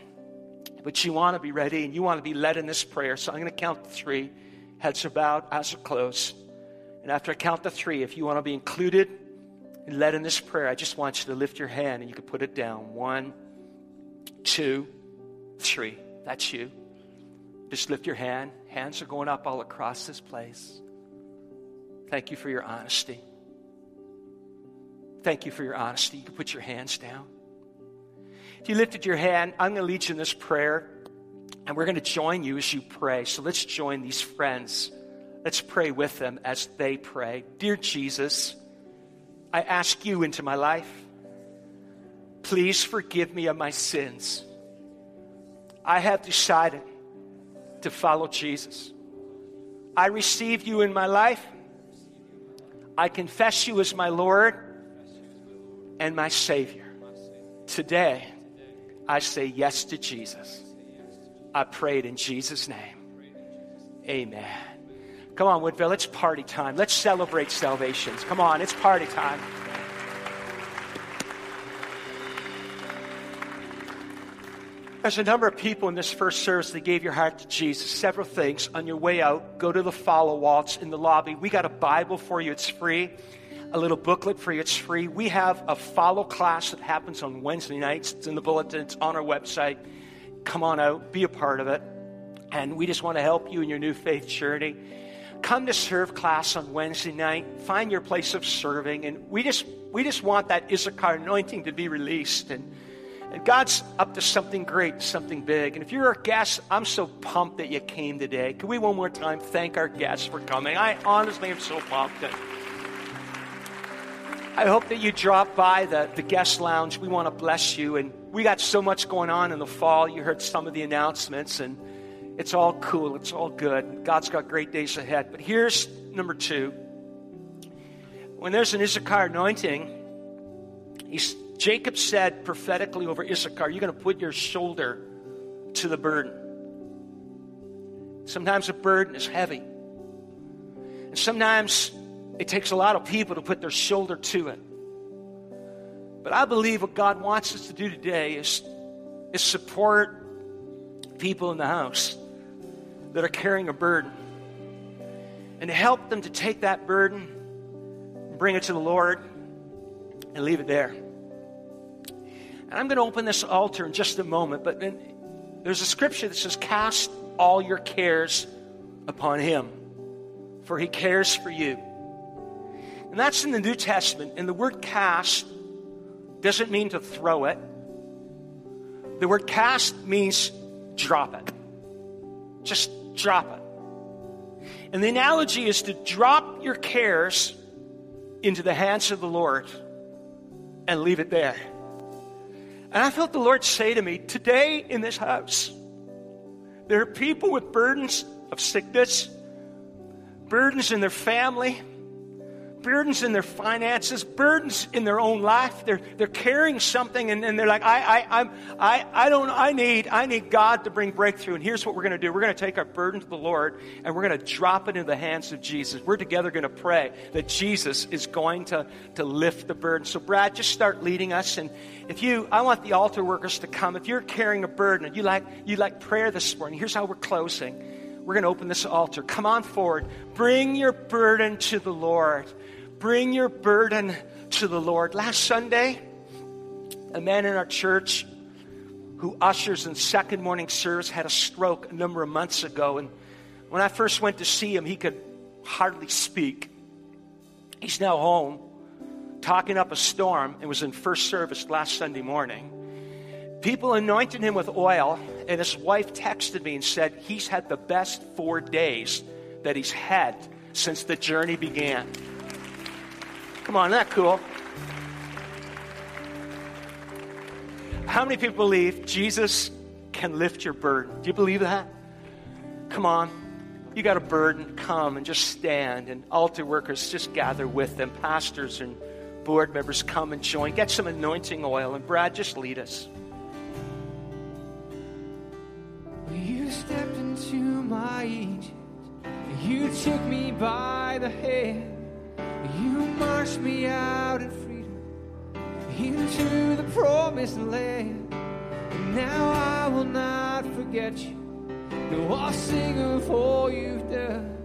but you want to be ready and you want to be led in this prayer. So I'm going to count to three. Heads are bowed, eyes are closed. And after I count to three, if you want to be included, and led in this prayer, I just want you to lift your hand and you can put it down. One, two, three. That's you. Just lift your hand. Hands are going up all across this place. Thank you for your honesty. Thank you for your honesty. You can put your hands down. If you lifted your hand, I'm going to lead you in this prayer, and we're going to join you as you pray. So let's join these friends. Let's pray with them as they pray. Dear Jesus, I ask you into my life. Please forgive me of my sins. I have decided to follow Jesus. I receive you in my life. I confess you as my Lord and my Savior. Today, I say yes to Jesus. I prayed in Jesus' name. Amen. Come on, Woodvale, it's party time. Let's celebrate salvations. Come on, it's party time. There's a number of people in this first service that gave your heart to Jesus. Several things. On your way out, go to the follow walls in the lobby. We got a Bible for you, it's free. A little booklet for you, it's free. We have a follow class that happens on Wednesday nights. It's in the bulletin, it's on our website. Come on out, be a part of it. And we just want to help you in your new faith journey come to serve class on Wednesday night. Find your place of serving. And we just, we just want that Issachar anointing to be released. And, and God's up to something great, something big. And if you're a guest, I'm so pumped that you came today. Can we one more time thank our guests for coming? I honestly am so pumped. And I hope that you drop by the, the guest lounge. We want to bless you. And we got so much going on in the fall. You heard some of the announcements. And it's all cool. It's all good. God's got great days ahead. But here's number two. When there's an Issachar anointing, Jacob said prophetically over Issachar, you're going to put your shoulder to the burden. Sometimes a burden is heavy. And sometimes it takes a lot of people to put their shoulder to it. But I believe what God wants us to do today is, is support people in the house that are carrying a burden and help them to take that burden and bring it to the Lord and leave it there. And I'm going to open this altar in just a moment, but there's a scripture that says, Cast all your cares upon Him, for He cares for you. And that's in the New Testament. And the word cast doesn't mean to throw it, the word cast means drop it. Just drop it. And the analogy is to drop your cares into the hands of the Lord and leave it there. And I felt the Lord say to me, today in this house, there are people with burdens of sickness, burdens in their family, burdens in their finances, burdens in their own life. They're, they're carrying something and, and they're like, I, I, I'm, I, I don't, I need, I need God to bring breakthrough. And here's what we're going to do. We're going to take our burden to the Lord and we're going to drop it in the hands of Jesus. We're together going to pray that Jesus is going to, to lift the burden. So Brad, just start leading us. And if you, I want the altar workers to come. If you're carrying a burden and you like, you like prayer this morning, here's how we're closing. We're going to open this altar. Come on forward. Bring your burden to the Lord. Bring your burden to the Lord. Last Sunday, a man in our church who ushers in second morning service had a stroke a number of months ago. And when I first went to see him, he could hardly speak. He's now home talking up a storm and was in first service last Sunday morning. People anointed him with oil, and his wife texted me and said he's had the best four days that he's had since the journey began. Come on, isn't that cool? How many people believe Jesus can lift your burden? Do you believe that? Come on. You got a burden, come and just stand. And altar workers, just gather with them. Pastors and board members, come and join. Get some anointing oil. And Brad, just lead us. You stepped into my Egypt. You took me by the hand. You marched me out in freedom into the promised land. And now I will not forget you. No, I'll sing of all you've done.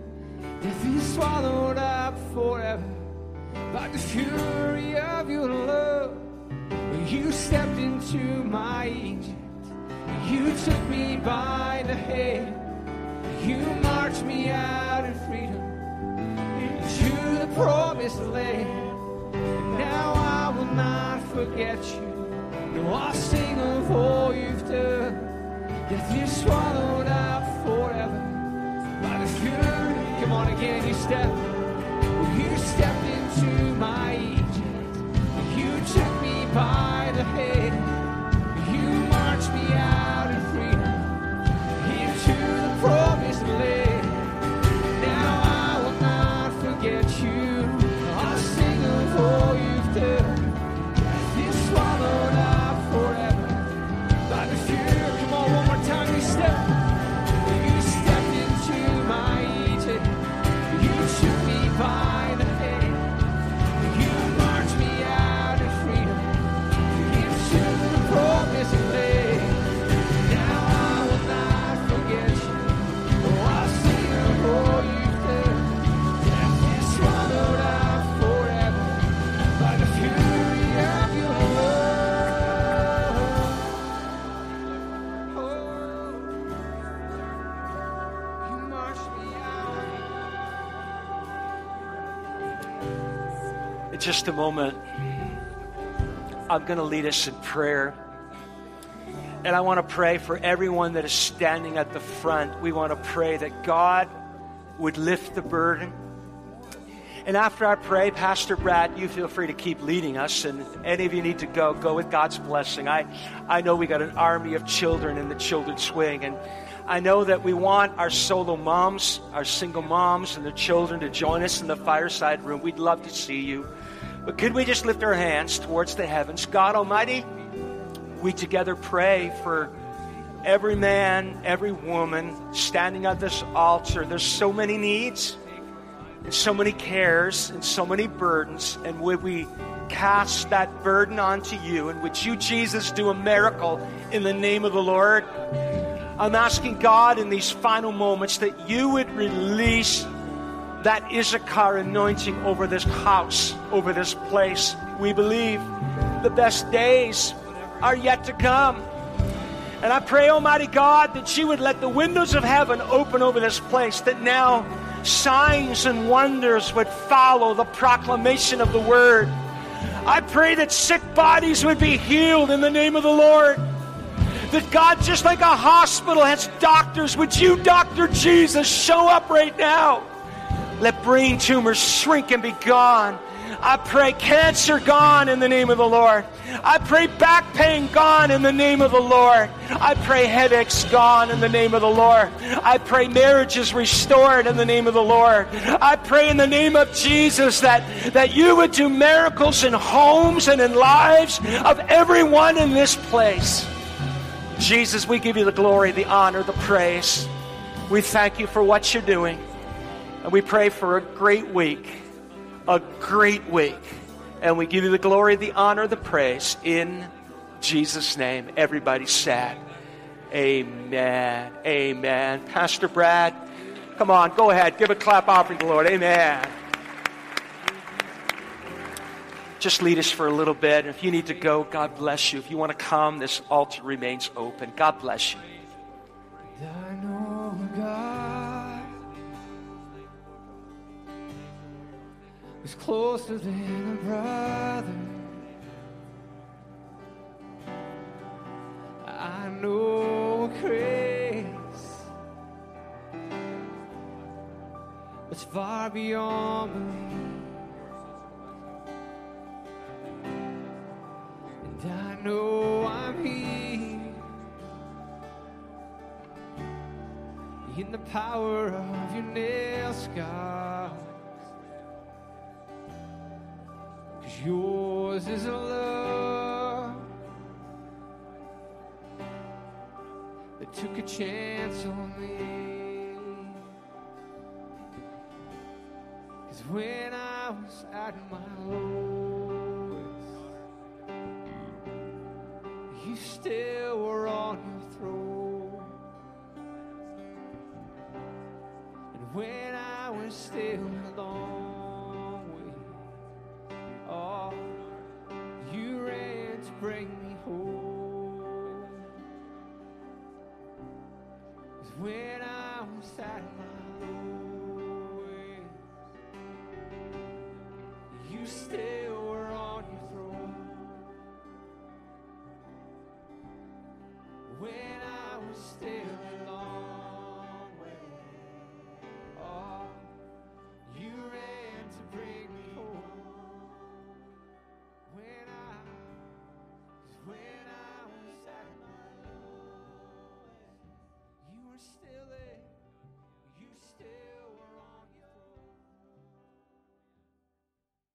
Death is swallowed up forever by the fury of your love. You stepped into my Egypt. You took me by the hand. You marched me out in freedom to the promised land. Now I will not forget you. No, I'll sing of all you've done. Death you swallowed up forever by the fury. Come on again, you step. You stepped into my Egypt. You took me by just a moment, I'm going to lead us in prayer. And I want to pray for everyone that is standing at the front. We want to pray that God would lift the burden. And after I pray, Pastor Brad, you feel free to keep leading us. And if any of you need to go, go with God's blessing. I, I know we got an army of children in the children's wing. And I know that we want our solo moms, our single moms, and their children to join us in the fireside room. We'd love to see you. But could we just lift our hands towards the heavens? God Almighty, we together pray for every man, every woman standing at this altar. There's so many needs and so many cares and so many burdens. And would we cast that burden onto you? And would you, Jesus, do a miracle in the name of the Lord? I'm asking God in these final moments that you would release that Issachar anointing over this house, over this place. We believe the best days are yet to come. And I pray, Almighty God, that you would let the windows of heaven open over this place, that now signs and wonders would follow the proclamation of the word. I pray that sick bodies would be healed in the name of the Lord, That God, just like a hospital has doctors, would you, Dr. Jesus, show up right now? Let brain tumors shrink and be gone. I pray cancer gone in the name of the Lord. I pray back pain gone in the name of the Lord. I pray headaches gone in the name of the Lord. I pray marriages restored in the name of the Lord. I pray in the name of Jesus that, that you would do miracles in homes and in lives of everyone in this place. Jesus, we give you the glory, the honor, the praise. We thank you for what you're doing. And we pray for a great week, a great week. And we give you the glory, the honor, the praise in Jesus' name. Everybody said, Amen. Amen. Pastor Brad, come on, go ahead. Give a clap offering to the Lord. Amen. Just lead us for a little bit. If you need to go, God bless you. If you want to come, this altar remains open. God bless you. Was closer than a brother. I know grace that's far beyond belief. And I know I'm here in the power of your nail scars. Is a love that took a chance on me. Bring me